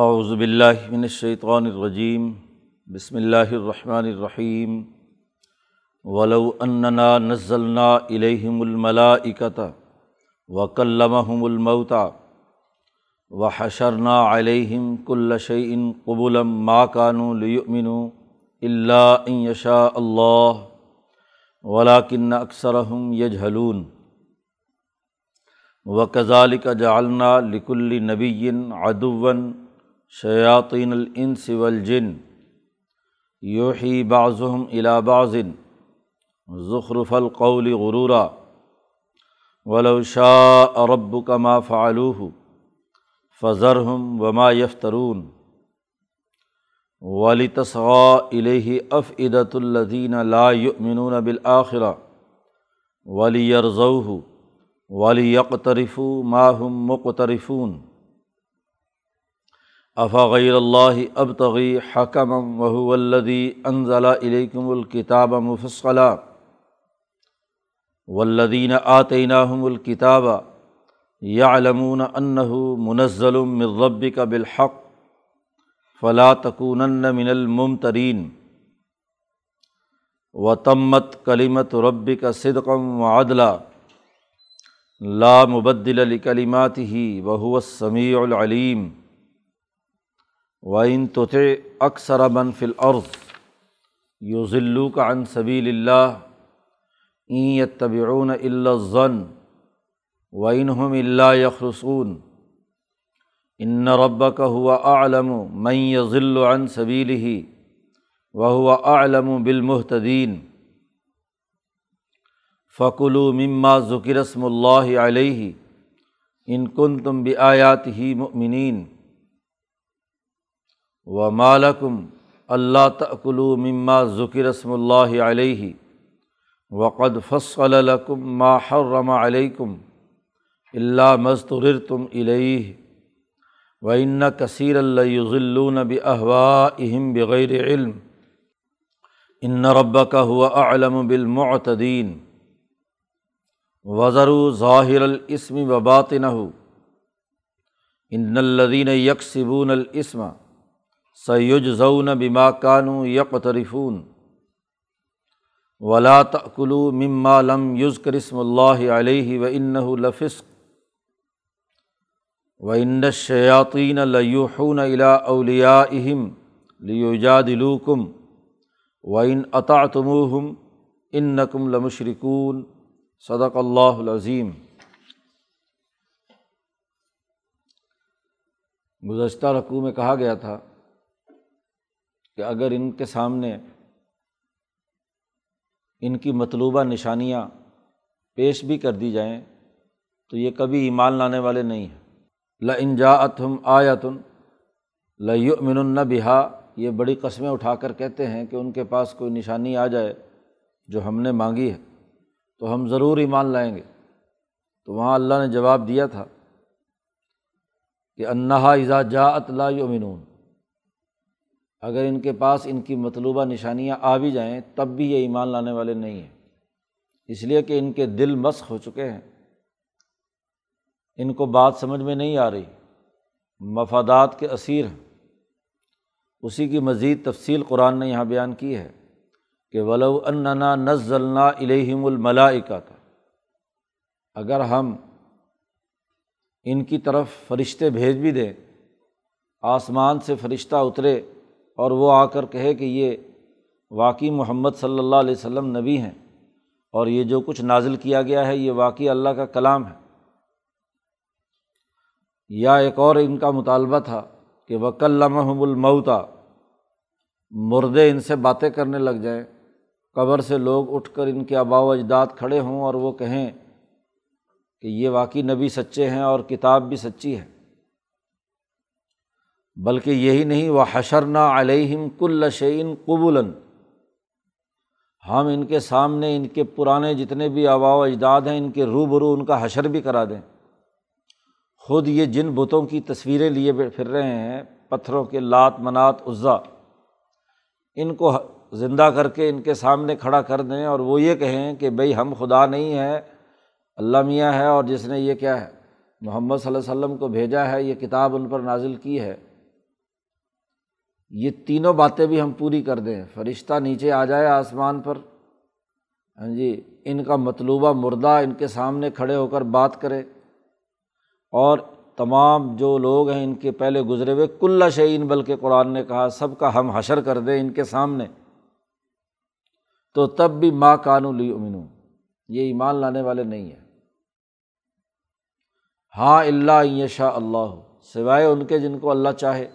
اعوذ باللہ من الشیطان الرجیم، بسم اللہ الرحمن الرحیم، ولو اننا نزلنا الیہم الملائکۃ وکلمہم الموتى وحشرنا علیہم کل شیء قبلا ما كانوا ليؤمنوا الا ان یشاء اللہ ولکن اکثرهم یجہلون۔ وکذالک جعلنا لکل نبی عدوا شیاطین الانس والجن یوحی بعضهم الى بعض زخرف القول غرورا ولو شاء ربک ما فعلوه فذرهم وما یفترون ولتصغى الیہ افئدۃ الذین لا یؤمنون بالآخرہ ولیرضوه ولیقترفوا ما هم مقترفون افغیر اللہ ابتغی حکم وهو الذی انزل الیکم الکتاب مفصلا والذین آتیناہم الکتاب یعلمون انه منزل من ربک بالحق فلا تکونن من الممترین وتمت کلمت ربک صدقا وعدلا لا مبدل لکلماته وهو السمیع العلیم و ہوا عالم بالمحتدین فقلو مما ذکر رسم اللہ علیہ ان کن تم بیات ہی مؤمنین و مالکم اللہ تقلو مما ذکر رسم اللہ علیہ وقد فصل الکم ما حرم علیکم اللہ مستر تم علیہ و ان کثیر اللہ بحوا اہم بغیر علم ان رب کا ہوا علم بالمعتدین وزر ظاہر الاسم و ان الدین یکسبون الاسم سید ضون بما کانو یکترفون ولا تقلو مما لم یز کرسم اللہ علیہ و ان لفسق و ان شیاطین لیوحون الا اولیاء اہم لیوجادلوکم و ان عطاطمہم ان نقم لمشرکون صدق اللہ العظیم گزشتہ رقوع میں کہا گیا تھا کہ اگر ان کے سامنے ان کی مطلوبہ نشانیاں پیش بھی کر دی جائیں، تو یہ کبھی ایمان لانے والے نہیں ہیں۔ ل انجاعتم آیتن لمن بہا، یہ بڑی قسمیں اٹھا کر کہتے ہیں کہ ان کے پاس کوئی نشانی آ جائے جو ہم نے مانگی ہے، تو ہم ضرور ایمان لائیں گے۔ تو وہاں اللہ نے جواب دیا تھا کہ انہا اذا جاعت لا یؤمنون۔ اگر ان کے پاس ان کی مطلوبہ نشانیاں آ بھی جائیں، تب بھی یہ ایمان لانے والے نہیں ہیں۔ اس لیے کہ ان کے دل مسق ہو چکے ہیں۔ ان کو بات سمجھ میں نہیں آ رہی۔ مفادات کے اسیر ہیں۔ اسی کی مزید تفصیل قرآن نے یہاں بیان کی ہے کہ ولو اننا نزلنا الہم الملائکہ کا اگر ہم ان کی طرف فرشتے بھیج بھی دیں، آسمان سے فرشتہ اترے اور وہ آ کر کہے کہ یہ واقعی محمد صلی اللہ علیہ وسلم نبی ہیں اور یہ جو کچھ نازل کیا گیا ہے یہ واقعی اللہ کا کلام ہے۔ یا ایک اور ان کا مطالبہ تھا کہ وکلمحم المعتا مردے ان سے باتیں کرنے لگ جائیں۔ قبر سے لوگ اٹھ کر ان کے آبا و اجداد کھڑے ہوں اور وہ کہیں کہ یہ واقعی نبی سچے ہیں اور کتاب بھی سچی ہے۔ بلکہ یہی نہیں وہ حشرنا علیہم کل شعین قبول ہم ان کے سامنے، ان کے پرانے جتنے بھی آبا و اجداد ہیں، ان کے روبرو، ان کا حشر بھی کرا دیں۔ خود یہ جن بتوں کی تصویریں لیے پھر رہے ہیں، پتھروں کے لات، منات، عزا، ان کو زندہ کر کے ان کے سامنے کھڑا کر دیں اور وہ یہ کہیں کہ بھائی ہم خدا نہیں ہیں، اللہ میاں ہے اور جس نے یہ کیا ہے، محمد صلی اللہ علیہ وسلم کو بھیجا ہے، یہ کتاب ان پر نازل کی ہے۔ یہ تینوں باتیں بھی ہم پوری کر دیں۔ فرشتہ نیچے آ جائے آسمان پر۔ ہاں جی ان کا مطلوبہ مردہ ان کے سامنے کھڑے ہو کر بات کرے۔ اور تمام جو لوگ ہیں ان کے پہلے گزرے ہوئے، کل شعین بلکہ قرآن نے کہا، سب کا ہم حشر کر دیں ان کے سامنے۔ تو تب بھی ماں کانو لی امن یہ ایمان لانے والے نہیں ہیں۔ ہاں اللہ شاہ اللہ، سوائے ان کے جن کو اللہ چاہے۔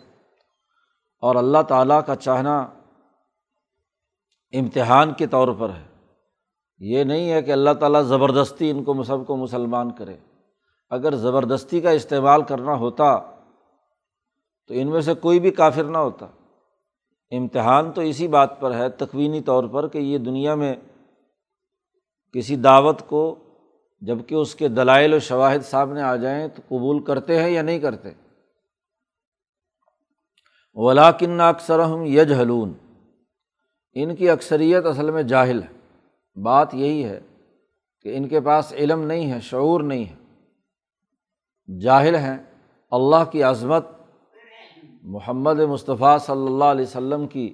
اور اللہ تعالیٰ کا چاہنا امتحان کے طور پر ہے۔ یہ نہیں ہے کہ اللہ تعالیٰ زبردستی ان کو سب کو مسلمان کرے۔ اگر زبردستی کا استعمال کرنا ہوتا تو ان میں سے کوئی بھی کافر نہ ہوتا۔ امتحان تو اسی بات پر ہے تقوینی طور پر کہ یہ دنیا میں کسی دعوت کو جبکہ اس کے دلائل و شواہد سامنے آ جائیں تو قبول کرتے ہیں یا نہیں کرتے۔ ولاکن اکثر ہم یج حلون ان کی اکثریت اصل میں جاہل ہے۔ بات یہی ہے کہ ان کے پاس علم نہیں ہے، شعور نہیں ہے۔ جاہل ہیں، اللہ کی عظمت، محمد مصطفیٰ صلی اللہ علیہ وسلم کی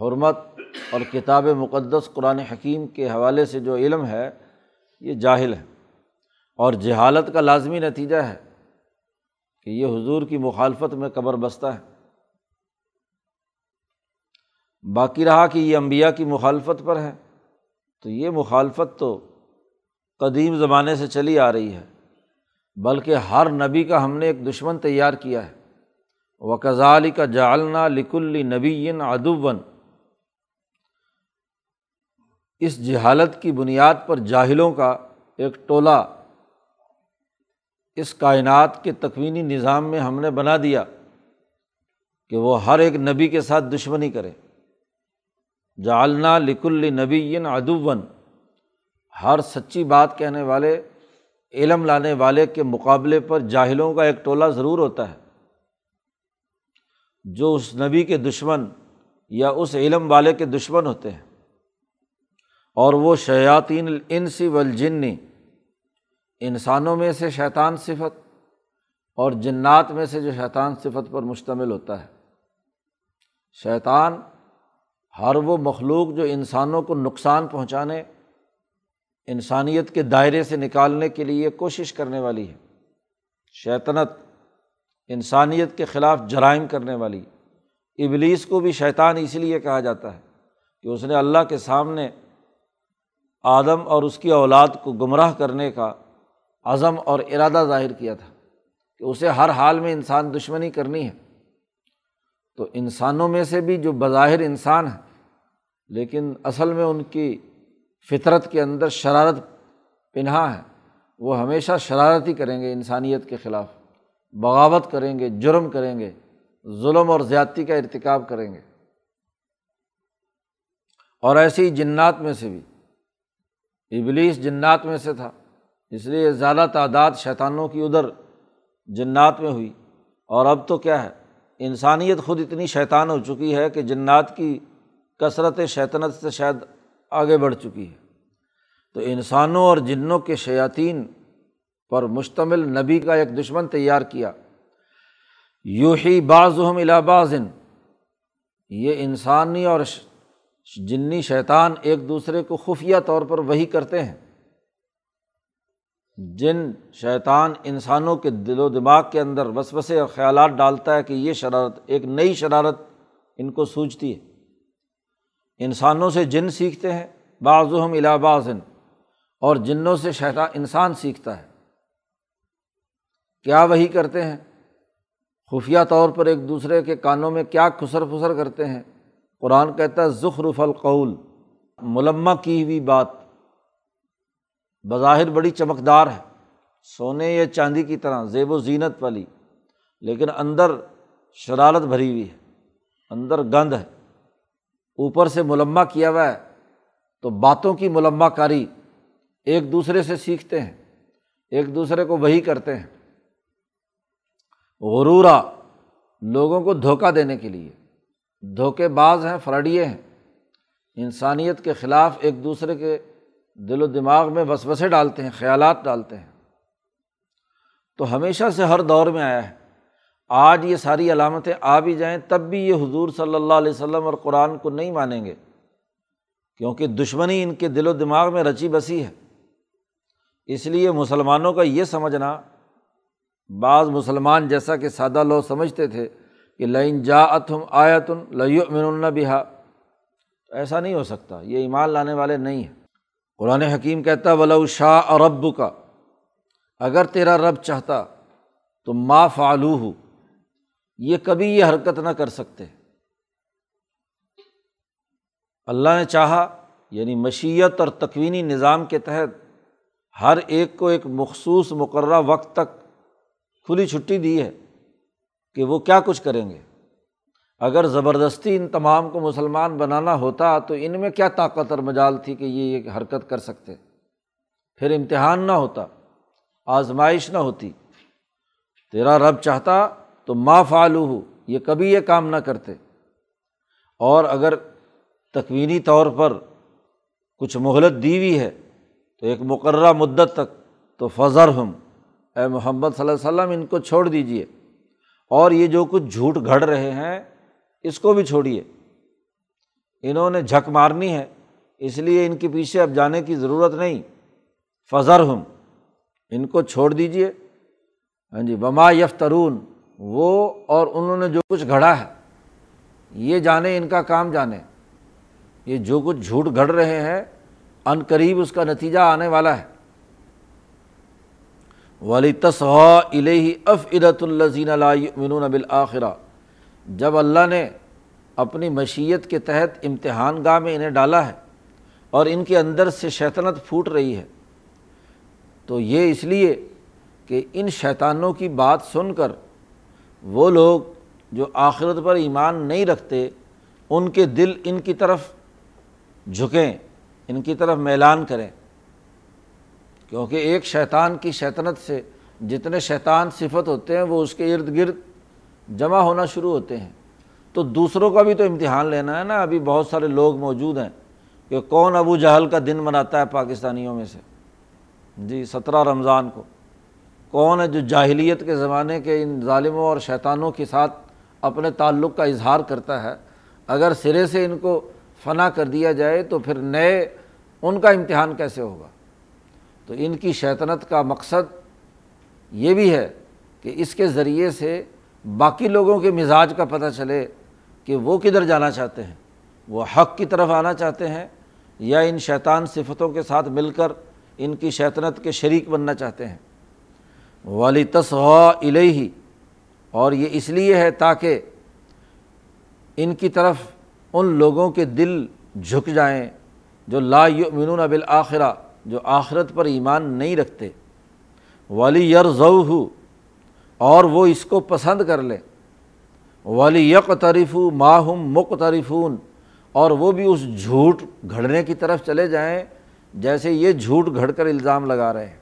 حرمت اور کتاب مقدس قرآن حکیم کے حوالے سے جو علم ہے، یہ جاہل ہے۔ اور جہالت کا لازمی نتیجہ ہے کہ یہ حضور کی مخالفت میں قبر بستہ ہے۔ باقی رہا کہ یہ امبیا کی مخالفت پر ہے۔ تو یہ مخالفت تو قدیم زمانے سے چلی آ رہی ہے، بلکہ ہر نبی کا ہم نے ایک دشمن تیار کیا ہے۔ و کزالی کا جالنا لکل نبی ادوبن اس جہالت کی بنیاد پر جاہلوں کا ایک ٹولہ اس کائنات کے تکوینی نظام میں ہم نے بنا دیا کہ وہ ہر ایک نبی کے ساتھ دشمنی کرے۔ جالنا لکل نبی ادوبن ہر سچی بات کہنے والے، علم لانے والے کے مقابلے پر جاہلوں کا ایک ٹولہ ضرور ہوتا ہے۔ جو اس نبی کے دشمن یا اس علم والے کے دشمن ہوتے ہیں۔ اور وہ شیاطین الانس والجن۔ انسانوں میں سے شیطان صفت اور جنات میں سے جو شیطان صفت پر مشتمل ہوتا ہے۔ شیطان ہر وہ مخلوق جو انسانوں کو نقصان پہنچانے، انسانیت کے دائرے سے نکالنے کے لیے کوشش کرنے والی ہے۔ شیطنت انسانیت کے خلاف جرائم کرنے والی۔ ابلیس کو بھی شیطان اسی لیے کہا جاتا ہے کہ اس نے اللہ کے سامنے آدم اور اس کی اولاد کو گمراہ کرنے کا عزم اور ارادہ ظاہر کیا تھا کہ اسے ہر حال میں انسان دشمنی کرنی ہے۔ تو انسانوں میں سے بھی جو بظاہر انسان ہیں لیکن اصل میں ان کی فطرت کے اندر شرارت پنہا ہے۔ وہ ہمیشہ شرارت ہی کریں گے انسانیت کے خلاف۔ بغاوت کریں گے، جرم کریں گے، ظلم اور زیادتی کا ارتکاب کریں گے۔ اور ایسے ہی جنات میں سے بھی۔ ابلیس جنات میں سے تھا، اس لیے زیادہ تعداد شیطانوں کی ادھر جنات میں ہوئی۔ اور اب تو کیا ہے؟ انسانیت خود اتنی شیطان ہو چکی ہے کہ جنات کی کثرت شیطنت سے شاید آگے بڑھ چکی ہے۔ تو انسانوں اور جنوں کے شیاطین پر مشتمل نبی کا ایک دشمن تیار کیا۔ یو ہی بعض۔ الاباظن یہ انسانی اور جنی شیطان ایک دوسرے کو خفیہ طور پر وہی کرتے ہیں۔ جن شیطان انسانوں کے دل و دماغ کے اندر وسوسے اور خیالات ڈالتا ہے کہ یہ شرارت، ایک نئی شرارت ان کو سوچتی ہے۔ انسانوں سے جن سیکھتے ہیں بعض ہم الاباظن اور جنوں سے شیطان انسان سیکھتا ہے۔ کیا وہی کرتے ہیں؟ خفیہ طور پر ایک دوسرے کے کانوں میں کیا خسر پھسر کرتے ہیں؟ قرآن کہتا ہے ظخر القول، ملمہ کی ہوئی بات۔ بظاہر بڑی چمکدار ہے، سونے یا چاندی کی طرح، زیب و زینت والی، لیکن اندر شرارت بھری ہوئی ہے، اندر گند ہے۔ اوپر سے ملمہ کیا ہوا ہے، تو باتوں کی ملمہ کاری ایک دوسرے سے سیکھتے ہیں، ایک دوسرے کو وہی کرتے ہیں۔ غرورا، لوگوں کو دھوکہ دینے کے لیے۔ دھوکے باز ہیں، فراڈیے ہیں۔ انسانیت کے خلاف ایک دوسرے کے دل و دماغ میں وسوسے ڈالتے ہیں، خیالات ڈالتے ہیں۔ تو ہمیشہ سے ہر دور میں آیا ہے۔ آج یہ ساری علامتیں آ بھی جائیں تب بھی یہ حضور صلی اللہ علیہ وسلم اور قرآن کو نہیں مانیں گے، کیونکہ دشمنی ان کے دل و دماغ میں رچی بسی ہے۔ اس لیے مسلمانوں کا یہ سمجھنا، بعض مسلمان جیسا کہ سادہ لوگ سمجھتے تھے کہ لین جا اتم آیتن لمن بہا ایسا نہیں ہو سکتا، یہ ایمان لانے والے نہیں ہیں۔ قرآن حکیم کہتا، ولو شاہ اور رب کا اگر تیرا رب چاہتا تو ما فعلو ہو یہ کبھی یہ حرکت نہ کر سکتے۔ اللہ نے چاہا یعنی مشیت اور تقوینی نظام کے تحت ہر ایک کو ایک مخصوص مقررہ وقت تک کھلی چھٹی دی ہے کہ وہ کیا کچھ کریں گے۔ اگر زبردستی ان تمام کو مسلمان بنانا ہوتا تو ان میں کیا طاقت اور مجال تھی کہ یہ ایک حرکت کر سکتے۔ پھر امتحان نہ ہوتا، آزمائش نہ ہوتی۔ تیرا رب چاہتا تو ما فالو ہو یہ کبھی یہ کام نہ کرتے۔ اور اگر تکوینی طور پر کچھ مہلت دی ہوئی ہے، تو ایک مقررہ مدت تک تو فضر ہم اے محمد صلی اللہ علیہ وسلم، ان کو چھوڑ دیجیے اور یہ جو کچھ جھوٹ گھڑ رہے ہیں، اس کو بھی چھوڑیے۔ انہوں نے جھک مارنی ہے، اس لیے ان کے پیچھے اب جانے کی ضرورت نہیں۔ فضر ہم ان کو چھوڑ دیجیے ہاں جی بما یفترون وہ اور انہوں نے جو کچھ گھڑا ہے، یہ جانے، ان کا کام جانے۔ یہ جو کچھ جھوٹ گھڑ رہے ہیں، ان قریب اس کا نتیجہ آنے والا ہے۔ ولی تصحا الہی اف ادت الزین اللہ بالآخرہ جب اللہ نے اپنی مشیت کے تحت امتحان گاہ میں انہیں ڈالا ہے اور ان کے اندر سے شیطنت پھوٹ رہی ہے، تو یہ اس لیے کہ ان شیطانوں کی بات سن کر وہ لوگ جو آخرت پر ایمان نہیں رکھتے، ان کے دل ان کی طرف جھکیں، ان کی طرف میلان کریں۔ کیونکہ ایک شیطان کی شیطنت سے جتنے شیطان صفت ہوتے ہیں، وہ اس کے ارد گرد جمع ہونا شروع ہوتے ہیں۔ تو دوسروں کا بھی تو امتحان لینا ہے نا۔ ابھی بہت سارے لوگ موجود ہیں کہ کون ابو جہل کا دن مناتا ہے پاکستانیوں میں سے۔ جی سترہ رمضان کو۔ کون ہے جو جاہلیت کے زمانے کے ان ظالموں اور شیطانوں کے ساتھ اپنے تعلق کا اظہار کرتا ہے؟ اگر سرے سے ان کو فنا کر دیا جائے تو پھر نئے ان کا امتحان کیسے ہوگا؟ تو ان کی شیطنت کا مقصد یہ بھی ہے کہ اس کے ذریعے سے باقی لوگوں کے مزاج کا پتہ چلے کہ وہ کدھر جانا چاہتے ہیں، وہ حق کی طرف آنا چاہتے ہیں یا ان شیطان صفتوں کے ساتھ مل کر ان کی شیطنت کے شریک بننا چاہتے ہیں۔ والی تصحا الہی اور یہ اس لیے ہے تاکہ ان کی طرف ان لوگوں کے دل جھک جائیں جو لا یؤمنون بالآخرہ، جو آخرت پر ایمان نہیں رکھتے۔ والی یر ہو اور وہ اس کو پسند کر لیں۔ والی یک طریف ماہم مختریفون اور وہ بھی اس جھوٹ گھڑنے کی طرف چلے جائیں جیسے یہ جھوٹ گھڑ کر الزام لگا رہے ہیں۔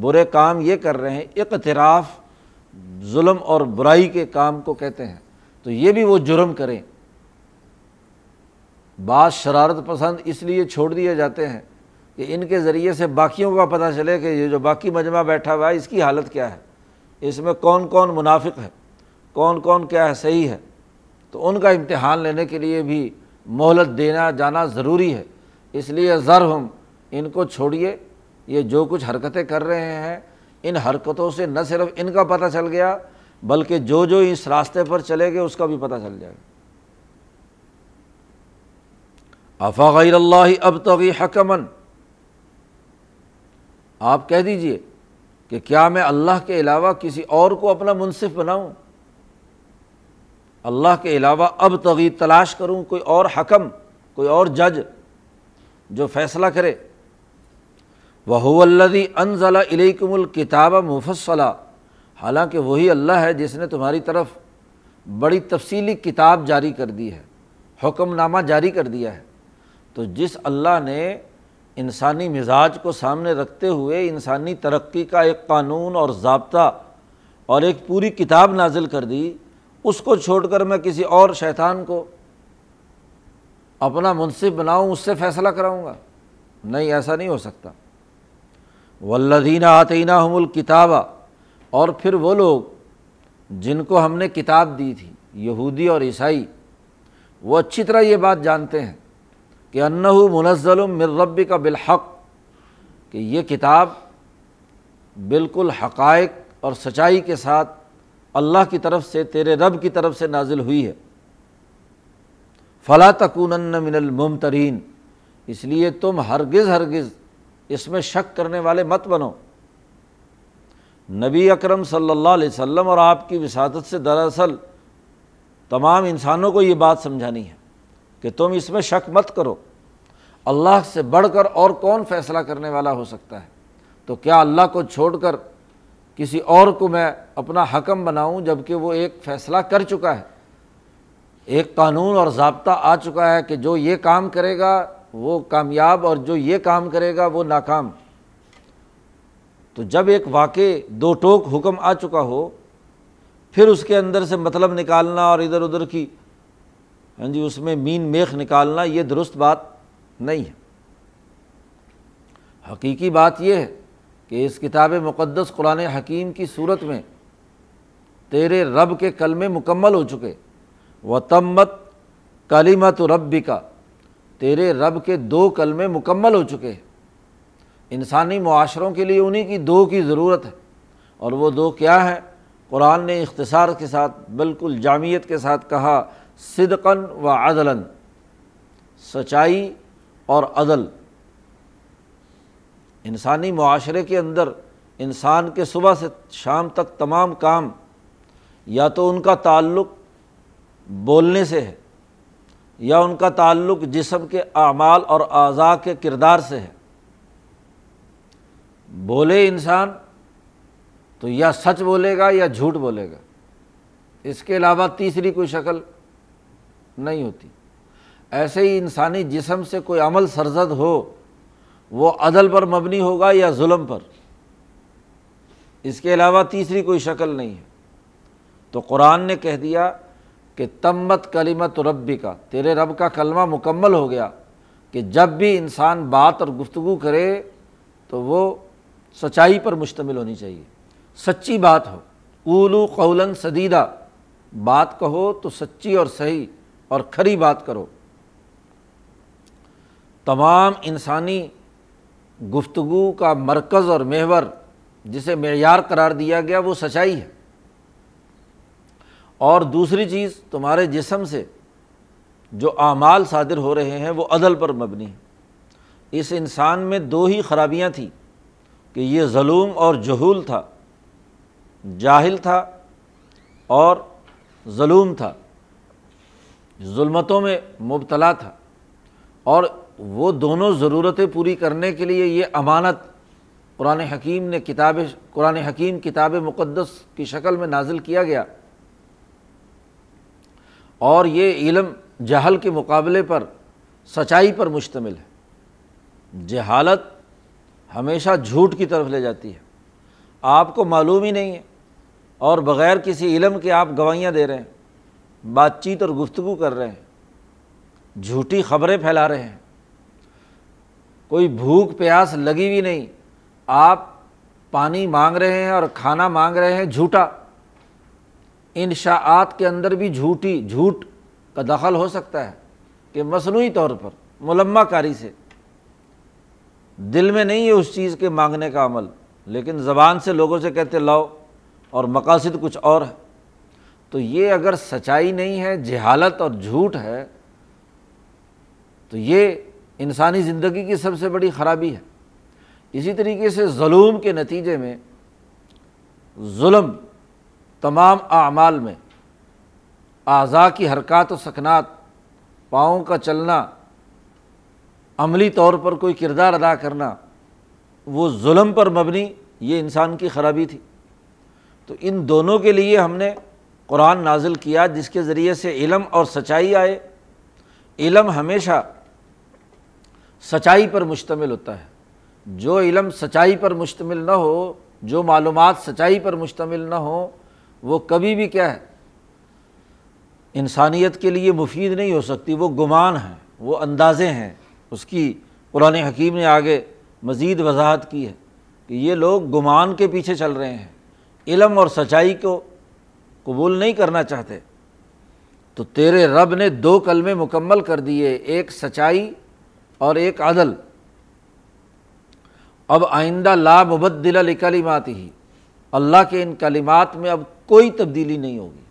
برے کام یہ کر رہے ہیں، اقتراف ظلم اور برائی کے کام کو کہتے ہیں۔ تو یہ بھی وہ جرم کریں۔ بعض شرارت پسند اس لیے چھوڑ دیے جاتے ہیں کہ ان کے ذریعے سے باقیوں کا پتہ چلے کہ یہ جو باقی مجمع بیٹھا ہوا ہے، اس کی حالت کیا ہے۔ اس میں کون کون منافق ہے، کون کون کیا ہے، صحیح ہے۔ تو ان کا امتحان لینے کے لیے بھی مہلت دینا جانا ضروری ہے۔ اس لیے ضرور ہم ان کو چھوڑیے۔ یہ جو کچھ حرکتیں کر رہے ہیں، ان حرکتوں سے نہ صرف ان کا پتہ چل گیا، بلکہ جو جو اس راستے پر چلے گئے، اس کا بھی پتہ چل جائے گا۔ آفا غیر اللہ اب تو حکمن۔ آپ کہہ دیجیے کہ کیا میں اللہ کے علاوہ کسی اور کو اپنا منصف بناؤں؟ اللہ کے علاوہ اب تغی تلاش کروں، کوئی اور حکم، کوئی اور جج جو فیصلہ کرے۔ وہ الدی انضلا علیکم الکتاب مفصلہ حالانکہ وہی اللہ ہے جس نے تمہاری طرف بڑی تفصیلی کتاب جاری کر دی ہے حکم نامہ جاری کر دیا ہے۔ تو جس اللہ نے انسانی مزاج کو سامنے رکھتے ہوئے انسانی ترقی کا ایک قانون اور ضابطہ اور ایک پوری کتاب نازل کر دی، اس کو چھوڑ کر میں کسی اور شیطان کو اپنا منصف بناؤں، اس سے فیصلہ کراؤں گا۔ نہیں، ایسا نہیں ہو سکتا۔ ولدینہ آتینہ ہم الکتابہ اور پھر وہ لوگ جن کو ہم نے کتاب دی تھی، یہودی اور عیسائی، وہ اچھی طرح یہ بات جانتے ہیں کہ انّ منزل ربی کا بالحق، کہ یہ کتاب بالکل حقائق اور سچائی کے ساتھ اللہ کی طرف سے، تیرے رب کی طرف سے نازل ہوئی ہے۔ فلاں تکون من الممترین اس لیے تم ہرگز ہرگز اس میں شک کرنے والے مت بنو۔ نبی اکرم صلی اللہ علیہ وسلم اور آپ کی وساطت سے دراصل تمام انسانوں کو یہ بات سمجھانی ہے کہ تم اس میں شک مت کرو۔ اللہ سے بڑھ کر اور کون فیصلہ کرنے والا ہو سکتا ہے؟ تو کیا اللہ کو چھوڑ کر کسی اور کو میں اپنا حکم بناؤں جبکہ وہ ایک فیصلہ کر چکا ہے؟ ایک قانون اور ضابطہ آ چکا ہے کہ جو یہ کام کرے گا وہ کامیاب اور جو یہ کام کرے گا وہ ناکام۔ تو جب ایک واقع دو ٹوک حکم آ چکا ہو، پھر اس کے اندر سے مطلب نکالنا اور ادھر ادھر کی ہاں جی اس میں مین میخ نکالنا، یہ درست بات نہیں ہے۔ حقیقی بات یہ ہے کہ اس کتاب مقدس قرآن حکیم کی صورت میں تیرے رب کے کلمے مکمل ہو چکے۔ و تمت کلیمت ربی کا تیرے رب کے دو کلمے مکمل ہو چکے ہیں۔ انسانی معاشروں کے لیے انہیں کی دو کی ضرورت ہے۔ اور وہ دو کیا ہیں؟ قرآن نے اختصار کے ساتھ، بالکل جامعت کے ساتھ کہا صدقن و عدلاً۔ سچائی اور عدل۔ انسانی معاشرے کے اندر انسان کے صبح سے شام تک تمام کام یا تو ان کا تعلق بولنے سے ہے یا ان کا تعلق جسم کے اعمال اور اعضاء کے کردار سے ہے۔ بولے انسان تو یا سچ بولے گا یا جھوٹ بولے گا۔ اس کے علاوہ تیسری کوئی شکل نہیں ہوتی۔ ایسے ہی انسانی جسم سے کوئی عمل سرزد ہو، وہ عدل پر مبنی ہوگا یا ظلم پر۔ اس کے علاوہ تیسری کوئی شکل نہیں ہے۔ تو قرآن نے کہہ دیا کہ تمت کلیمت ربی کا تیرے رب کا کلمہ مکمل ہو گیا کہ جب بھی انسان بات اور گفتگو کرے تو وہ سچائی پر مشتمل ہونی چاہیے۔ سچی بات ہو۔ اولو قولن سدیدہ بات کہو تو سچی اور صحیح اور کھری بات کرو۔ تمام انسانی گفتگو کا مرکز اور محور جسے معیار قرار دیا گیا وہ سچائی ہے۔ اور دوسری چیز تمہارے جسم سے جو اعمال صادر ہو رہے ہیں، وہ عدل پر مبنی ہے اس انسان میں دو ہی خرابیاں تھیں کہ یہ ظلم اور جہول تھا، جاہل تھا اور ظلم تھا۔ ظلمتوں میں مبتلا تھا۔ اور وہ دونوں ضرورتیں پوری کرنے کے لیے یہ امانت قرآن حکیم نے کتاب، قرآن حکیم کتاب مقدس کی شکل میں نازل کیا گیا۔ اور یہ علم جہل کے مقابلے پر، سچائی پر مشتمل ہے۔ جہالت ہمیشہ جھوٹ کی طرف لے جاتی ہے۔ آپ کو معلوم ہی نہیں ہے۔ اور بغیر کسی علم کے آپ گوائیاں دے رہے ہیں۔ بات چیت اور گفتگو کر رہے ہیں۔ جھوٹی خبریں پھیلا رہے ہیں۔ کوئی بھوک پیاس لگی ہوئی نہیں۔ آپ پانی مانگ رہے ہیں اور کھانا مانگ رہے ہیں جھوٹا۔ انشاعات کے اندر بھی جھوٹی، جھوٹ کا دخل ہو سکتا ہے کہ مصنوعی طور پر ملمہ کاری سے۔ دل میں نہیں ہے اس چیز کے مانگنے کا عمل، لیکن زبان سے لوگوں سے کہتے لاؤ اور مقاصد کچھ اور ہے۔ تو یہ اگر سچائی نہیں ہے، جہالت اور جھوٹ ہے، تو یہ انسانی زندگی کی سب سے بڑی خرابی ہے۔ اسی طریقے سے ظلم کے نتیجے میں ظلم تمام اعمال میں، اعضاء کی حرکات و سکنات، پاؤں کا چلنا، عملی طور پر کوئی کردار ادا کرنا، وہ ظلم پر مبنی یہ انسان کی خرابی تھی۔ تو ان دونوں کے لیے ہم نے قرآن نازل کیا، جس کے ذریعے سے علم اور سچائی آئے۔ علم ہمیشہ سچائی پر مشتمل ہوتا ہے۔ جو علم سچائی پر مشتمل نہ ہو، جو معلومات سچائی پر مشتمل نہ ہو وہ کبھی بھی کیا ہے؟ انسانیت کے لیے مفید نہیں ہو سکتی، وہ گمان ہیں، وہ اندازے ہیں۔ اس کی قرآن حکیم نے آگے مزید وضاحت کی ہے کہ یہ لوگ گمان کے پیچھے چل رہے ہیں۔ علم اور سچائی کو قبول نہیں کرنا چاہتے۔ تو تیرے رب نے دو کلمے مکمل کر دیے، ایک سچائی اور ایک عدل۔ اب آئندہ لا مبدل علی ہی اللہ کے ان کلمات میں اب کوئی تبدیلی نہیں ہوگی۔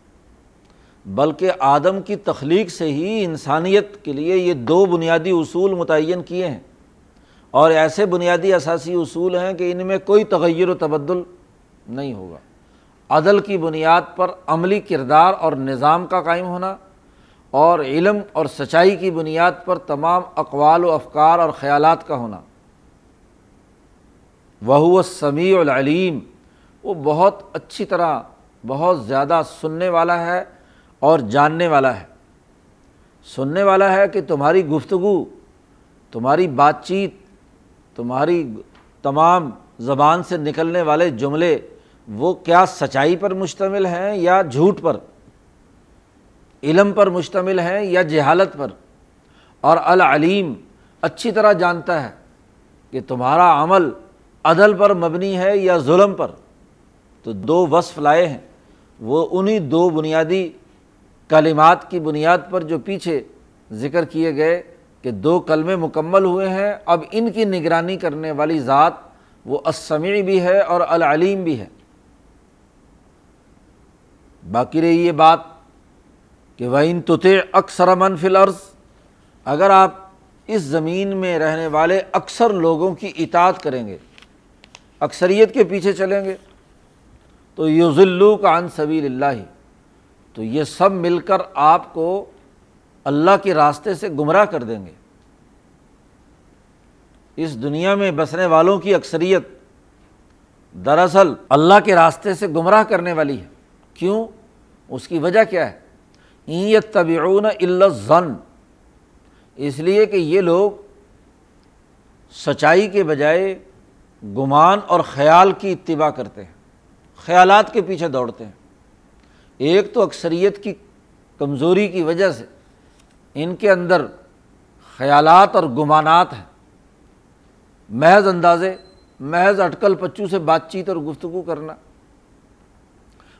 بلکہ آدم کی تخلیق سے ہی انسانیت کے لیے یہ دو بنیادی اصول متعین کیے ہیں۔ اور ایسے بنیادی اثاثی اصول ہیں کہ ان میں کوئی تغیر و تبدل نہیں ہوگا۔ عدل کی بنیاد پر عملی کردار اور نظام کا قائم ہونا اور علم اور سچائی کی بنیاد پر تمام اقوال و افکار اور خیالات کا ہونا۔ وہ سمیع العلیم۔ وہ بہت اچھی طرح بہت زیادہ سننے والا ہے اور جاننے والا ہے۔ سننے والا ہے کہ تمہاری گفتگو، تمہاری بات چیت، تمہاری تمام زبان سے نکلنے والے جملے، وہ کیا سچائی پر مشتمل ہیں یا جھوٹ پر؟ علم پر مشتمل ہیں یا جہالت پر؟ اور العلیم اچھی طرح جانتا ہے کہ تمہارا عمل عدل پر مبنی ہے یا ظلم پر؟ تو دو وصف لائے ہیں۔ وہ انہیں دو بنیادی کلمات کی بنیاد پر جو پیچھے ذکر کیے گئے کہ دو کلمے مکمل ہوئے ہیں، اب ان کی نگرانی کرنے والی ذات وہ اسمی بھی ہے اور العلیم بھی ہے۔ باقی رہی یہ بات کہ وہ ان اکثر منفل عرض اگر آپ اس زمین میں رہنے والے اکثر لوگوں کی اطاعت کریں گے، اکثریت کے پیچھے چلیں گے تو یوزلو کا عن سبیل اللہ۔ تو یہ سب مل کر آپ کو اللہ کے راستے سے گمراہ کر دیں گے۔ اس دنیا میں بسنے والوں کی اکثریت دراصل اللہ کے راستے سے گمراہ کرنے والی ہے۔ کیوں؟ اس کی وجہ کیا ہے؟ ایت طبعون ذن اس لیے کہ یہ لوگ سچائی کے بجائے گمان اور خیال کی اتباع کرتے ہیں۔ خیالات کے پیچھے دوڑتے ہیں۔ ایک تو اکثریت کی کمزوری کی وجہ سے ان کے اندر خیالات اور گمانات ہیں۔ محض اندازے، محض اٹکل پچو سے بات چیت اور گفتگو کرنا۔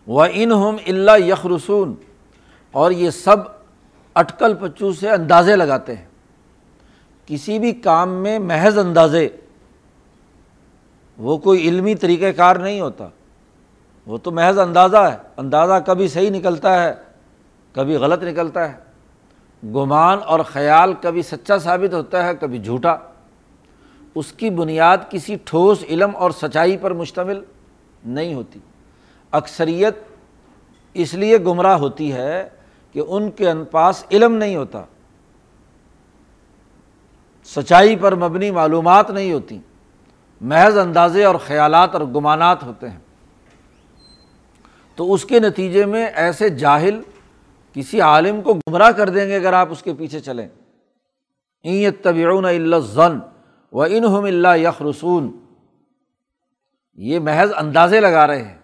و ان ہم اللہ یخرسون اور یہ سب اٹکل پچو سے اندازے لگاتے ہیں۔ کسی بھی کام میں محض اندازے، وہ کوئی علمی طریقۂ کار نہیں ہوتا۔ وہ تو محض اندازہ ہے، اندازہ کبھی صحیح نکلتا ہے، کبھی غلط نکلتا ہے۔ گمان اور خیال کبھی سچا ثابت ہوتا ہے، کبھی جھوٹا۔ اس کی بنیاد کسی ٹھوس علم اور سچائی پر مشتمل نہیں ہوتی۔ اکثریت اس لیے گمراہ ہوتی ہے کہ ان کے پاس علم نہیں ہوتا۔ سچائی پر مبنی معلومات نہیں ہوتی۔ محض اندازے اور خیالات اور گمانات ہوتے ہیں۔ تو اس کے نتیجے میں ایسے جاہل کسی عالم کو گمراہ کر دیں گے اگر آپ اس کے پیچھے چلیں۔ این طبیعون اللہ ضن و انہم اللہ یخ رسون یہ محض اندازے لگا رہے ہیں۔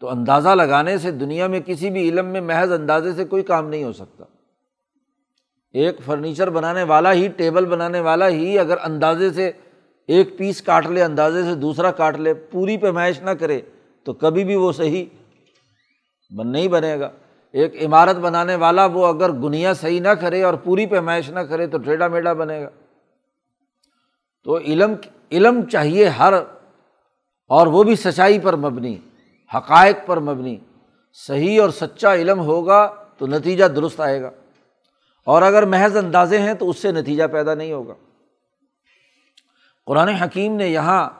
تو اندازہ لگانے سے دنیا میں کسی بھی علم میں محض اندازے سے کوئی کام نہیں ہو سکتا۔ ایک فرنیچر بنانے والا ہی، ٹیبل بنانے والا ہی اگر اندازے سے ایک پیس کاٹ لے، اندازے سے دوسرا کاٹ لے، پوری پیمائش نہ کرے تو کبھی بھی وہ صحیح بن نہیں بنے گا۔ ایک عمارت بنانے والا وہ اگر گنیا صحیح نہ کرے اور پوری پیمائش نہ کرے تو ٹیڑھا میڈا بنے گا۔ تو علم علم چاہیے ہر، اور وہ بھی سچائی پر مبنی، حقائق پر مبنی۔ صحیح اور سچا علم ہوگا تو نتیجہ درست آئے گا۔ اور اگر محض اندازے ہیں تو اس سے نتیجہ پیدا نہیں ہوگا۔ قرآن حکیم نے یہاں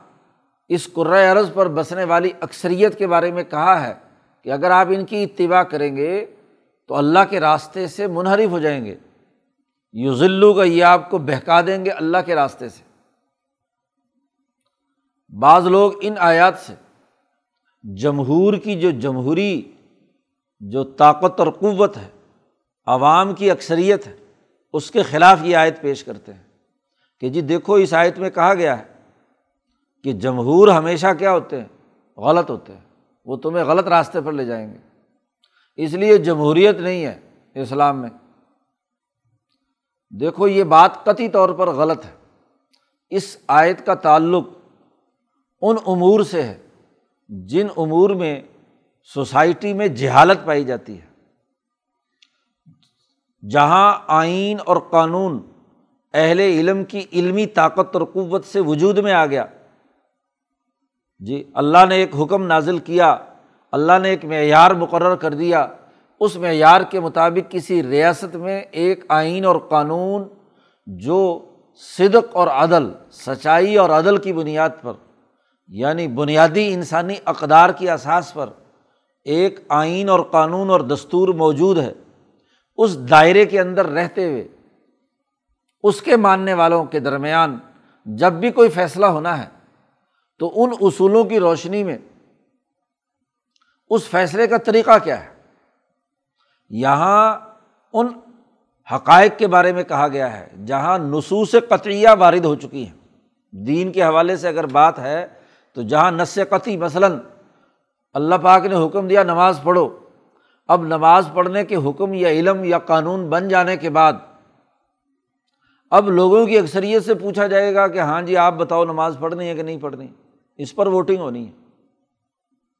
اس عرض پر بسنے والی اکثریت کے بارے میں کہا ہے۔ کہ اگر آپ ان کی اتباع کریں گے تو اللہ کے راستے سے منحرف ہو جائیں گے۔ یو ذلو کا یہ آپ کو بہکا دیں گے اللہ کے راستے سے۔ بعض لوگ ان آیات سے، جمہور کی جو جمہوری، جو طاقت اور قوت ہے، عوام کی اکثریت ہے، اس کے خلاف یہ آیت پیش کرتے ہیں۔ کہ جی دیکھو، اس آیت میں کہا گیا ہے کہ جمہور ہمیشہ کیا ہوتے ہیں؟ غلط ہوتے ہیں۔ وہ تمہیں غلط راستے پر لے جائیں گے۔ اس لیے جمہوریت نہیں ہے اسلام میں۔ دیکھو، یہ بات قطعی طور پر غلط ہے۔ اس آیت کا تعلق ان امور سے ہے جن امور میں سوسائٹی میں جہالت پائی جاتی ہے۔ جہاں آئین اور قانون اہل علم کی علمی طاقت اور قوت سے وجود میں آ گیا جی اللہ نے ایک حکم نازل کیا، اللہ نے ایک معیار مقرر کر دیا۔ اس معیار کے مطابق کسی ریاست میں ایک آئین اور قانون جو صدق اور عدل، سچائی اور عدل کی بنیاد پر یعنی بنیادی انسانی اقدار کی اساس پر ایک آئین اور قانون اور دستور موجود ہے، اس دائرے کے اندر رہتے ہوئے، اس کے ماننے والوں کے درمیان جب بھی کوئی فیصلہ ہونا ہے تو ان اصولوں کی روشنی میں اس فیصلے کا طریقہ کیا ہے؟ یہاں ان حقائق کے بارے میں کہا گیا ہے، جہاں نصوص قطعیہ وارد ہو چکی ہیں۔ دین کے حوالے سے اگر بات ہے تو جہاں نس قطعی، مثلاً اللہ پاک نے حکم دیا نماز پڑھو، اب نماز پڑھنے کے حکم یا علم یا قانون بن جانے کے بعد اب لوگوں کی اکثریت سے پوچھا جائے گا کہ ہاں جی آپ بتاؤ نماز پڑھنی ہے کہ نہیں پڑھنی؟ اس پر ووٹنگ ہونی ہے۔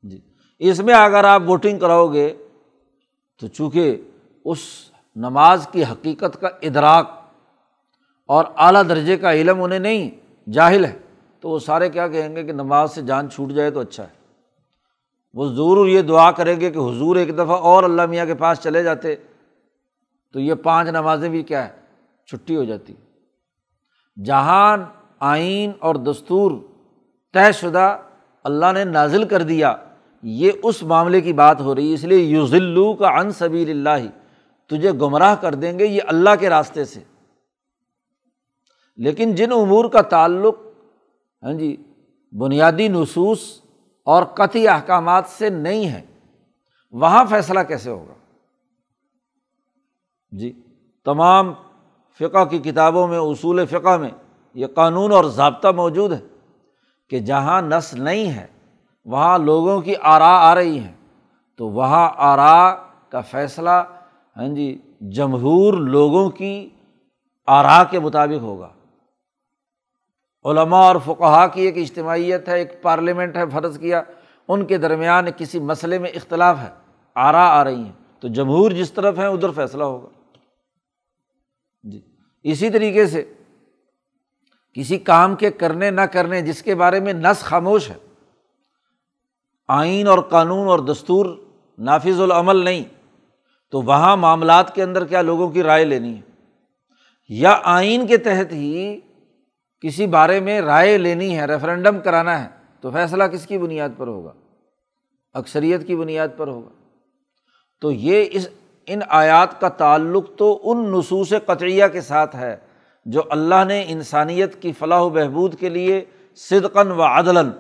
جی۔ اس میں اگر آپ ووٹنگ کراؤ گے، تو چونکہ اس نماز کی حقیقت کا ادراک اور اعلیٰ درجے کا علم انہیں نہیں، جاہل ہے، تو وہ سارے کیا کہیں گے کہ نماز سے جان چھوٹ جائے تو اچھا ہے۔ وہ ضرور یہ دعا کریں گے کہ حضور ایک دفعہ اور اللہ میاں کے پاس چلے جاتے، تو یہ پانچ نمازیں بھی کیا ہے، چھٹی ہو جاتی۔ جہاں آئین اور دستور طے شدہ اللہ نے نازل کر دیا، یہ اس معاملے کی بات ہو رہی ہے، اس لیے یو ذلو کا ان سبیل اللہ تجھے گمراہ کر دیں گے یہ اللہ کے راستے سے۔ لیکن جن امور کا تعلق ہاں جی بنیادی نصوص اور قطعی احکامات سے نہیں ہے، وہاں فیصلہ کیسے ہوگا؟ جی تمام فقہ کی کتابوں میں، اصول فقہ میں یہ قانون اور ضابطہ موجود ہے۔ کہ جہاں نس نہیں ہے، وہاں لوگوں کی آرا آ رہی ہیں۔ تو وہاں آرا کا فیصلہ ہاں جی جمہور لوگوں کی آرا کے مطابق ہوگا۔ علماء اور فقہا کی ایک اجتماعیت ہے، ایک پارلیمنٹ ہے، فرض کیا، ان کے درمیان کسی مسئلے میں اختلاف ہے، آرا آ رہی ہیں۔ تو جمہور جس طرف ہیں، ادھر فیصلہ ہوگا۔ جی اسی طریقے سے کسی کام کے کرنے نہ کرنے، جس کے بارے میں نس خاموش ہے۔ آئین اور قانون اور دستور نافذ العمل نہیں، تو وہاں معاملات کے اندر کیا لوگوں کی رائے لینی ہے؟ یا آئین کے تحت ہی کسی بارے میں رائے لینی ہے ریفرینڈم کرانا ہے، تو فیصلہ کس کی بنیاد پر ہوگا؟ اکثریت کی بنیاد پر ہوگا۔ تو یہ اس، ان آیات کا تعلق تو ان نصوص قطعیہ کے ساتھ ہے جو اللہ نے انسانیت کی فلاح و بہبود کے لیے صدقن و عدلاً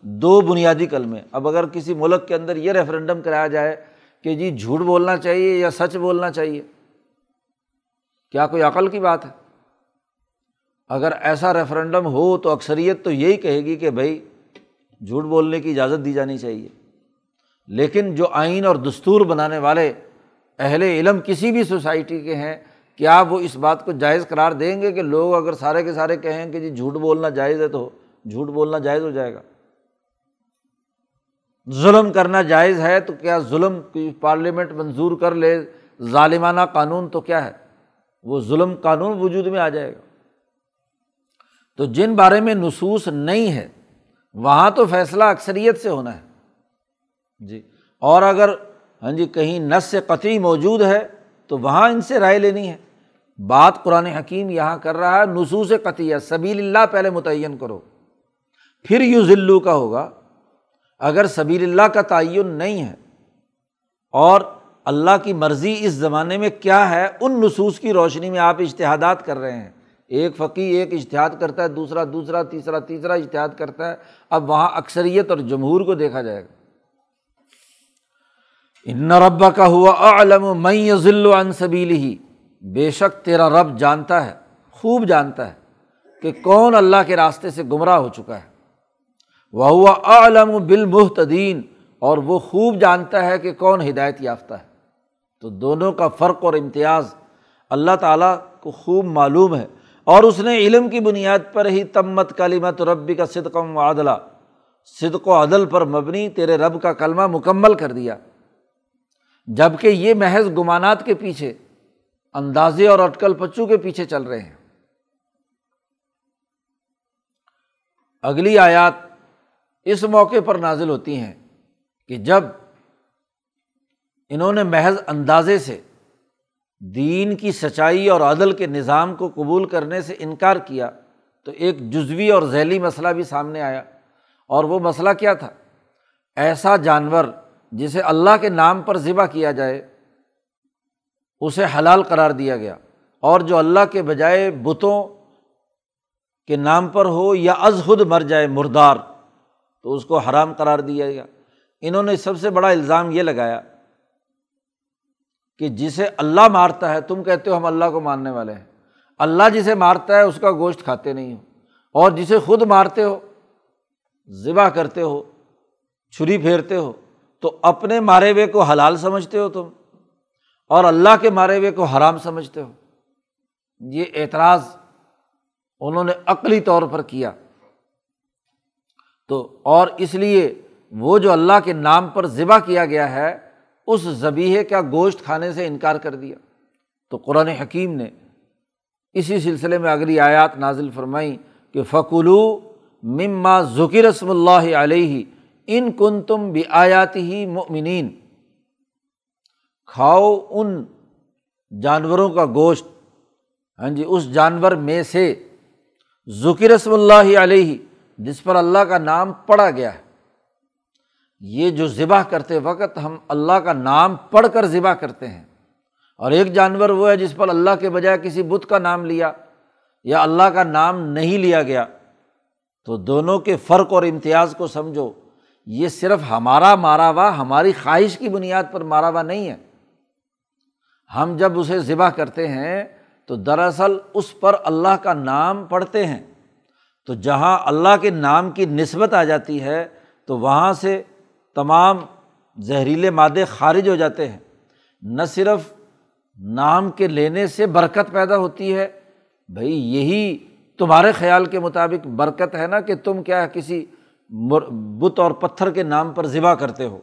دو بنیادی کلمے، اب اگر کسی ملک کے اندر یہ ریفرینڈم کرایا جائے کہ جی جھوٹ بولنا چاہیے یا سچ بولنا چاہیے، کیا کوئی عقل کی بات ہے؟ اگر ایسا ریفرینڈم ہو تو اکثریت تو یہی کہے گی کہ بھائی جھوٹ بولنے کی اجازت دی جانی چاہیے۔ لیکن جو آئین اور دستور بنانے والے اہل علم کسی بھی سوسائٹی کے ہیں کیا وہ اس بات کو جائز قرار دیں گے کہ لوگ اگر سارے کے سارے کہیں کہ جی جھوٹ بولنا جائز ہے تو جھوٹ بولنا جائز ہو جائے گا؟ ظلم کرنا جائز ہے تو کیا ظلم کی پارلیمنٹ منظور کر لے؟ ظالمانہ قانون تو کیا ہے؟ وہ ظلم قانون وجود میں آ جائے گا۔ تو جن بارے میں نصوص نہیں ہے، وہاں تو فیصلہ اکثریت سے ہونا ہے۔ جی اور اگر ہاں جی کہیں نس سے قطعی موجود ہے تو وہاں ان سے رائے لینی ہے۔ بات قرآن حکیم یہاں کر رہا ہے، نصوص قطعی سبیل اللہ پہلے متعین کرو۔ پھر یو ذلو کا ہوگا۔ اگر سبیل اللہ کا تعین نہیں ہے، اور اللہ کی مرضی اس زمانے میں کیا ہے، ان نصوص کی روشنی میں آپ اشتہادات کر رہے ہیں۔ ایک فقی ایک اشتہاد کرتا ہے، دوسرا دوسرا، تیسرا تیسرا اشتہاد کرتا ہے۔ اب وہاں اکثریت اور جمہور کو دیکھا جائے گا۔ ان ربا کا ہوا علم میں ذل عن سبیل ہی بے شک تیرا رب جانتا ہے، خوب جانتا ہے کہ کون اللہ کے راستے سے گمراہ ہو چکا ہے۔ وہ ہوا علم بالمحتدین اور وہ خوب جانتا ہے کہ کون ہدایت یافتہ ہے۔ تو دونوں کا فرق اور امتیاز اللہ تعالیٰ کو خوب معلوم ہے، اور اس نے علم کی بنیاد پر ہی تمت کلیمت ربی کا صدقم و عدلہ صدق و عدل پر مبنی تیرے رب کا کلمہ مکمل کر دیا۔ جبکہ یہ محض گمانات کے پیچھے اندازے اور اٹکل پچو کے پیچھے چل رہے ہیں۔ اگلی آیات اس موقع پر نازل ہوتی ہیں کہ جب انہوں نے محض اندازے سے دین کی سچائی اور عدل کے نظام کو قبول کرنے سے انکار کیا تو ایک جزوی اور ذیلی مسئلہ بھی سامنے آیا۔ اور وہ مسئلہ کیا تھا؟ ایسا جانور جسے اللہ کے نام پر ذبح کیا جائے اسے حلال قرار دیا گیا۔ اور جو اللہ کے بجائے بتوں کے نام پر ہو یا از خود مر جائے مردار، تو اس کو حرام قرار دیا گیا۔ انہوں نے سب سے بڑا الزام یہ لگایا کہ جسے اللہ مارتا ہے، تم کہتے ہو ہم اللہ کو ماننے والے ہیں۔ اللہ جسے مارتا ہے، اس کا گوشت کھاتے نہیں ہو۔ اور جسے خود مارتے ہو، ذبح کرتے ہو، چھری پھیرتے ہو، تو اپنے مارے ہوئے کو حلال سمجھتے ہو تم۔ اور اللہ کے مارے ہوئے کو حرام سمجھتے ہو۔ یہ اعتراض انہوں نے عقلی طور پر کیا۔ تو اور اس لیے وہ جو اللہ کے نام پر ذبح کیا گیا ہے، اس زبیحے کا گوشت کھانے سے انکار کر دیا۔ تو قرآن حکیم نے اسی سلسلے میں اگلی آیات نازل فرمائی کہ فکلو مما ذکر رسم اللہ علیہ ان کن تم بھی آیات ہی ممنین کھاؤ ان جانوروں کا گوشت۔ ہاں جی اس جانور میں سے ذکر رسم اللہ علیہ، جس پر اللہ کا نام پڑھا گیا ہے۔ یہ جو ذبح کرتے وقت ہم اللہ کا نام پڑھ کر ذبح کرتے ہیں۔ اور ایک جانور وہ ہے جس پر اللہ کے بجائے کسی بت کا نام لیا یا اللہ کا نام نہیں لیا گیا۔ تو دونوں کے فرق اور امتیاز کو سمجھو، یہ صرف ہمارا مارا ہوا ہماری خواہش کی بنیاد پر مارا ہوا نہیں ہے۔ ہم جب اسے ذبح کرتے ہیں تو دراصل اس پر اللہ کا نام پڑھتے ہیں۔ تو جہاں اللہ کے نام کی نسبت آ جاتی ہے، تو وہاں سے تمام زہریلے مادے خارج ہو جاتے ہیں۔ نہ صرف نام کے لینے سے برکت پیدا ہوتی ہے بھائی یہی تمہارے خیال کے مطابق برکت ہے نا کہ تم کیا کسی بت اور پتھر کے نام پر ذبح کرتے ہو۔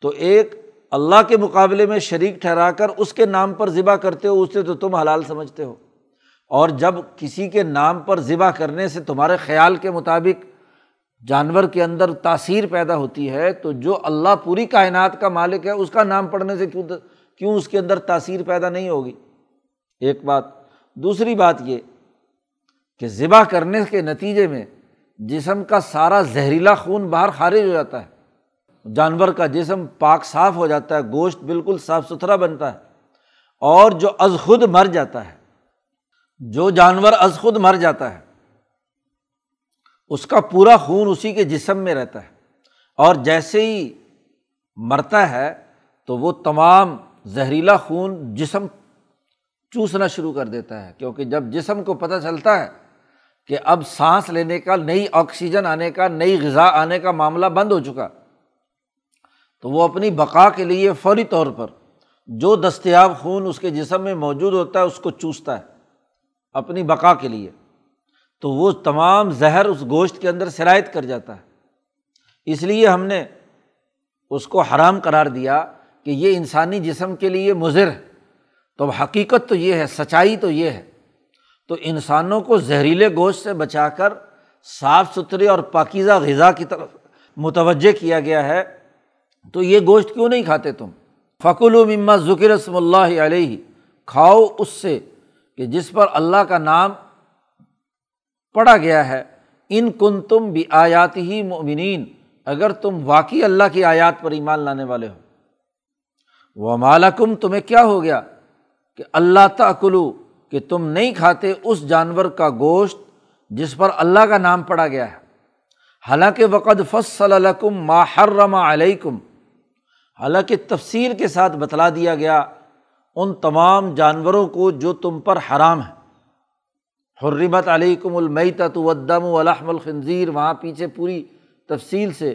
تو ایک اللہ کے مقابلے میں شریک ٹھہرا کر اس کے نام پر ذبح کرتے ہو اسے تو تم حلال سمجھتے ہو۔ اور جب کسی کے نام پر ذبح کرنے سے تمہارے خیال کے مطابق جانور کے اندر تاثیر پیدا ہوتی ہے، تو جو اللہ پوری کائنات کا مالک ہے، اس کا نام پڑھنے سے کیوں کیوں اس کے اندر تاثیر پیدا نہیں ہوگی؟ ایک بات۔ دوسری بات یہ کہ ذبح کرنے کے نتیجے میں جسم کا سارا زہریلا خون باہر خارج ہو جاتا ہے۔ جانور کا جسم پاک صاف ہو جاتا ہے، گوشت بالکل صاف ستھرا بنتا ہے۔ اور جو از خود مر جاتا ہے، جو جانور از خود مر جاتا ہے، اس کا پورا خون اسی کے جسم میں رہتا ہے۔ اور جیسے ہی مرتا ہے، تو وہ تمام زہریلا خون جسم چوسنا شروع کر دیتا ہے۔ کیونکہ جب جسم کو پتہ چلتا ہے کہ اب سانس لینے کا، نئی آکسیجن آنے کا، نئی غذا آنے کا معاملہ بند ہو چکا تو وہ اپنی بقا کے لیے فوری طور پر جو دستیاب خون اس کے جسم میں موجود ہوتا ہے، اس کو چوستا ہے، اپنی بقا کے لیے۔ تو وہ تمام زہر اس گوشت کے اندر شرائط کر جاتا ہے۔ اس لیے ہم نے اس کو حرام قرار دیا کہ یہ انسانی جسم کے لیے مضر ہے۔ تو اب حقیقت تو یہ ہے، سچائی تو یہ ہے۔ تو انسانوں کو زہریلے گوشت سے بچا کر صاف ستھرے اور پاکیزہ غذا کی طرف متوجہ کیا گیا ہے۔ تو یہ گوشت کیوں نہیں کھاتے تم؟ فکل و مما ذکر رسم اللہ علیہ، کھاؤ اس سے کہ جس پر اللہ کا نام پڑھا گیا ہے۔ ان کن تم بھی آیات ہی مومنین اگر تم واقعی اللہ کی آیات پر ایمان لانے والے ہو۔ وہ مالکم تمہیں کیا ہو گیا؟ کہ اللہ تعلو کہ تم نہیں کھاتے اس جانور کا گوشت جس پر اللہ کا نام پڑا گیا ہے۔ حالانکہ وقت فصل الکم ماہرم علیکم حالانکہ تفصیل کے ساتھ بتلا دیا گیا ان تمام جانوروں کو جو تم پر حرام ہے۔ حرمت علیکم المیتت ودم الحم الخنزیر۔ وہاں پیچھے پوری تفصیل سے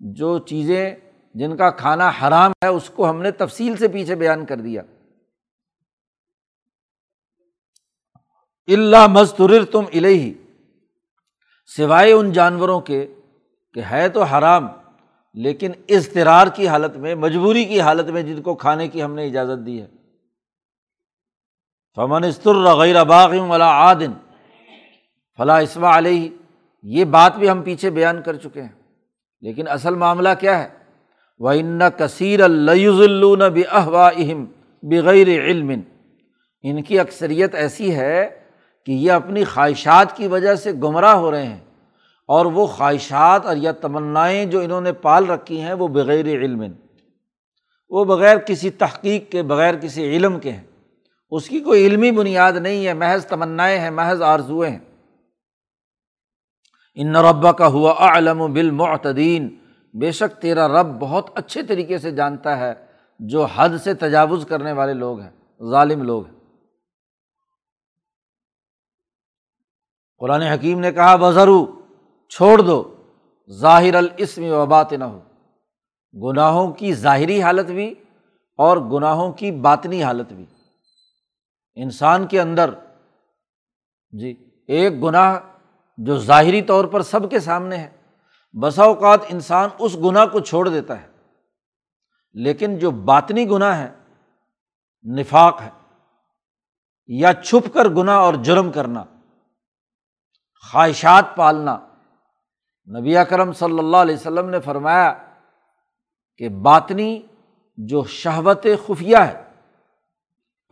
جو چیزیں جن کا کھانا حرام ہے، اس کو ہم نے تفصیل سے پیچھے بیان کر دیا۔ اللہ مزتر تم الہی سوائے ان جانوروں کے کہ ہے تو حرام لیکن اضطرار کی حالت میں، مجبوری کی حالت میں جن کو کھانے کی ہم نے اجازت دی ہے۔ فمن استر غیر باغ ولا عادن فلاں اسما علیہ یہ بات بھی ہم پیچھے بیان کر چکے ہیں۔ لیکن اصل معاملہ کیا ہے؟ وہ ان کثیر اللہ بحوا اہم بغیر علم۔ ان کی اکثریت ایسی ہے کہ یہ اپنی خواہشات کی وجہ سے گمراہ ہو رہے ہیں۔ اور وہ خواہشات اور یا تمنائیں جو انہوں نے پال رکھی ہیں وہ بغیر علم وہ بغیر کسی تحقیق کے، بغیر کسی علم کے ہیں۔ اس کی کوئی علمی بنیاد نہیں ہے۔ محض تمنائیں ہیں، محض آرزوئیں ہیں۔ ان ربا کا ہوا علم و بالمعتدین۔ بے شک تیرا رب بہت اچھے طریقے سے جانتا ہے جو حد سے تجاوز کرنے والے لوگ ہیں، ظالم لوگ ہیں۔ قرآن حکیم نے کہا بزرو چھوڑ دو، ظاہر الاسم و نہ ہو گناہوں کی ظاہری حالت بھی اور گناہوں کی باطنی حالت بھی۔ انسان کے اندر جی ایک گناہ جو ظاہری طور پر سب کے سامنے ہے، بسا اوقات انسان اس گناہ کو چھوڑ دیتا ہے۔ لیکن جو باطنی گناہ ہے، نفاق ہے، یا چھپ کر گناہ اور جرم کرنا، خواہشات پالنا نبی اکرم صلی اللہ علیہ وسلم نے فرمایا کہ باطنی جو شہوت خفیہ ہے،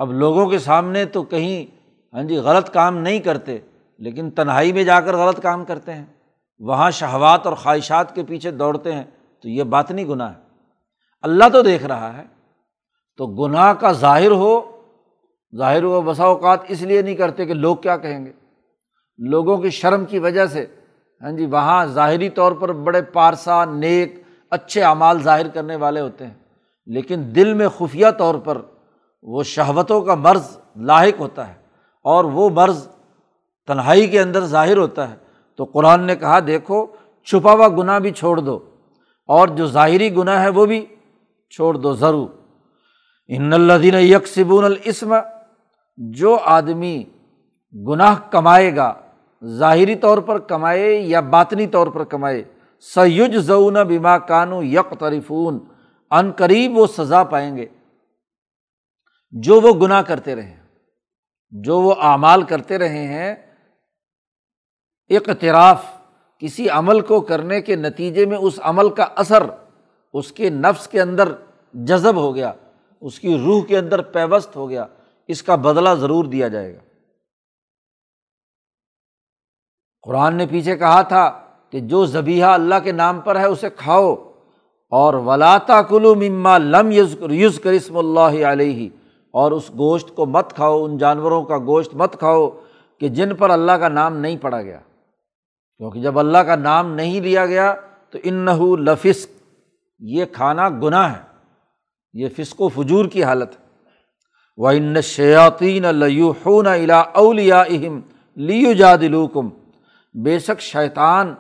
اب لوگوں کے سامنے تو کہیں ہاں جی غلط کام نہیں کرتے، لیکن تنہائی میں جا کر غلط کام کرتے ہیں، وہاں شہوات اور خواہشات کے پیچھے دوڑتے ہیں، تو یہ باطنی گناہ ہے۔ اللہ تو دیکھ رہا ہے، تو گناہ کا ظاہر ہو ظاہر ہو، بسا اوقات اس لیے نہیں کرتے کہ لوگ کیا کہیں گے۔ لوگوں کی شرم کی وجہ سے ہاں جی وہاں ظاہری طور پر بڑے پارسا، نیک، اچھے اعمال ظاہر کرنے والے ہوتے ہیں۔ لیکن دل میں خفیہ طور پر وہ شہوتوں کا مرض لاحق ہوتا ہے اور وہ مرض تنہائی کے اندر ظاہر ہوتا ہے۔ تو قرآن نے کہا، دیکھو، چھپا ہوا گناہ بھی چھوڑ دو اور جو ظاہری گناہ ہے وہ بھی چھوڑ دو، ضرور۔ ان الدین یکسبون الاسم، جو آدمی گناہ کمائے گا ظاہری طور پر کمائے یا باطنی طور پر کمائے؟ سیج زون بیما کانو یک طریفون ان قریب وہ سزا پائیں گے جو وہ گناہ کرتے رہے جو وہ اعمال کرتے رہے ہیں۔ اقتراف، کسی عمل کو کرنے کے نتیجے میں اس عمل کا اثر اس کے نفس کے اندر جذب ہو گیا، اس کی روح کے اندر پیوست ہو گیا، اس کا بدلہ ضرور دیا جائے گا۔ قرآن نے پیچھے کہا تھا کہ جو زبیحہ اللہ کے نام پر ہے اسے کھاؤ اور ولاتا کلو مما لم یز یوز کرسم اللہ علیہ اور اس گوشت کو مت کھاؤ، ان جانوروں کا گوشت مت کھاؤ کہ جن پر اللہ کا نام نہیں پڑا گیا۔ کیونکہ جب اللہ کا نام نہیں لیا گیا تو ان بے شک شیطان،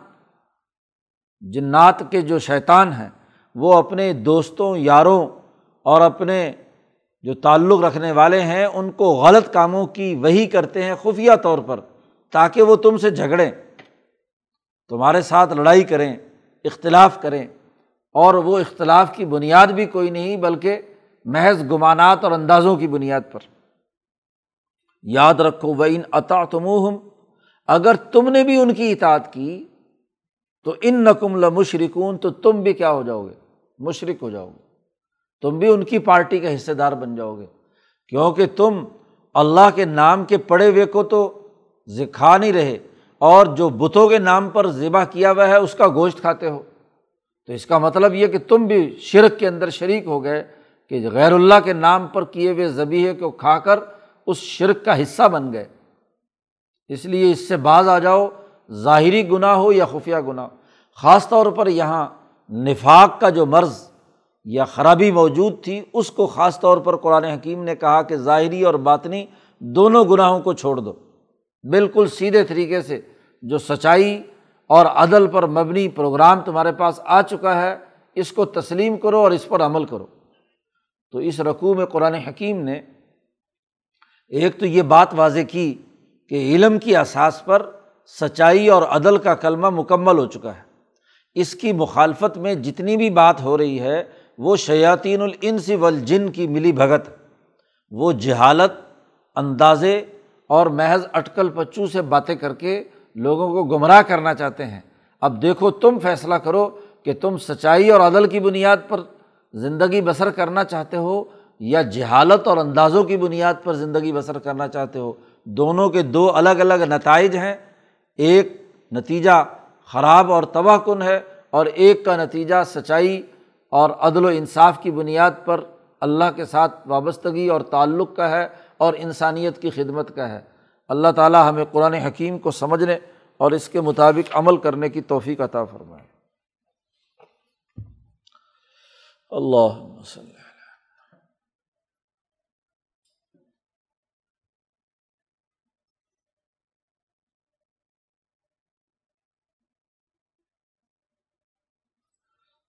جنات کے جو شیطان ہیں، وہ اپنے دوستوں، یاروں اور اپنے جو تعلق رکھنے والے ہیں، ان کو غلط کاموں کی وہی کرتے ہیں خفیہ طور پر تاکہ وہ تم سے جھگڑیں، تمہارے ساتھ لڑائی کریں، اختلاف کریں۔ اور وہ اختلاف کی بنیاد بھی کوئی نہیں، بلکہ محض گمانات اور اندازوں کی بنیاد پر۔ یاد رکھو وہ ان عطا تمہم اگر تم نے بھی ان کی اطاعت کی تو ان نقم لمشرکون، تو تم بھی کیا ہو جاؤ گے؟ مشرق ہو جاؤ گے۔ تم بھی ان کی پارٹی کا حصے دار بن جاؤ گے۔ کیونکہ تم اللہ کے نام کے پڑے ہوئے کو تو کھا نہیں رہے، اور جو بتوں کے نام پر ذبح کیا ہوا ہے، اس کا گوشت کھاتے ہو۔ تو اس کا مطلب یہ کہ تم بھی شرک کے اندر شریک ہو گئے کہ غیر اللہ کے نام پر کیے ہوئے ذبیحے کو کھا کر اس شرک کا حصہ بن گئے۔ اس لیے اس سے بعض آ جاؤ، ظاہری گناہ ہو یا خفیہ گناہ۔ خاص طور پر یہاں نفاق کا جو مرض یا خرابی موجود تھی، اس کو خاص طور پر قرآن حکیم نے کہا کہ ظاہری اور باطنی دونوں گناہوں کو چھوڑ دو۔ بالکل سیدھے طریقے سے جو سچائی اور عدل پر مبنی پروگرام تمہارے پاس آ چکا ہے، اس کو تسلیم کرو اور اس پر عمل کرو۔ تو اس رقوع میں قرآن حکیم نے ایک تو یہ بات واضح کی کہ علم کی اثاث پر سچائی اور عدل کا کلمہ مکمل ہو چکا ہے۔ اس کی مخالفت میں جتنی بھی بات ہو رہی ہے، وہ شیاطین الانس والجن کی ملی بھگت۔ وہ جہالت، اندازے اور محض اٹکل پچو سے باتیں کر کے لوگوں کو گمراہ کرنا چاہتے ہیں۔ اب دیکھو، تم فیصلہ کرو کہ تم سچائی اور عدل کی بنیاد پر زندگی بسر کرنا چاہتے ہو یا جہالت اور اندازوں کی بنیاد پر زندگی بسر کرنا چاہتے ہو۔ دونوں کے دو الگ الگ نتائج ہیں۔ ایک نتیجہ خراب اور تباہ کن ہے اور ایک کا نتیجہ سچائی اور عدل و انصاف کی بنیاد پر اللہ کے ساتھ وابستگی اور تعلق کا ہے اور انسانیت کی خدمت کا ہے۔ اللہ تعالیٰ ہمیں قرآن حکیم کو سمجھنے اور اس کے مطابق عمل کرنے کی توفیق عطا فرمائے۔ اللہ وسلم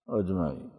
اجمائی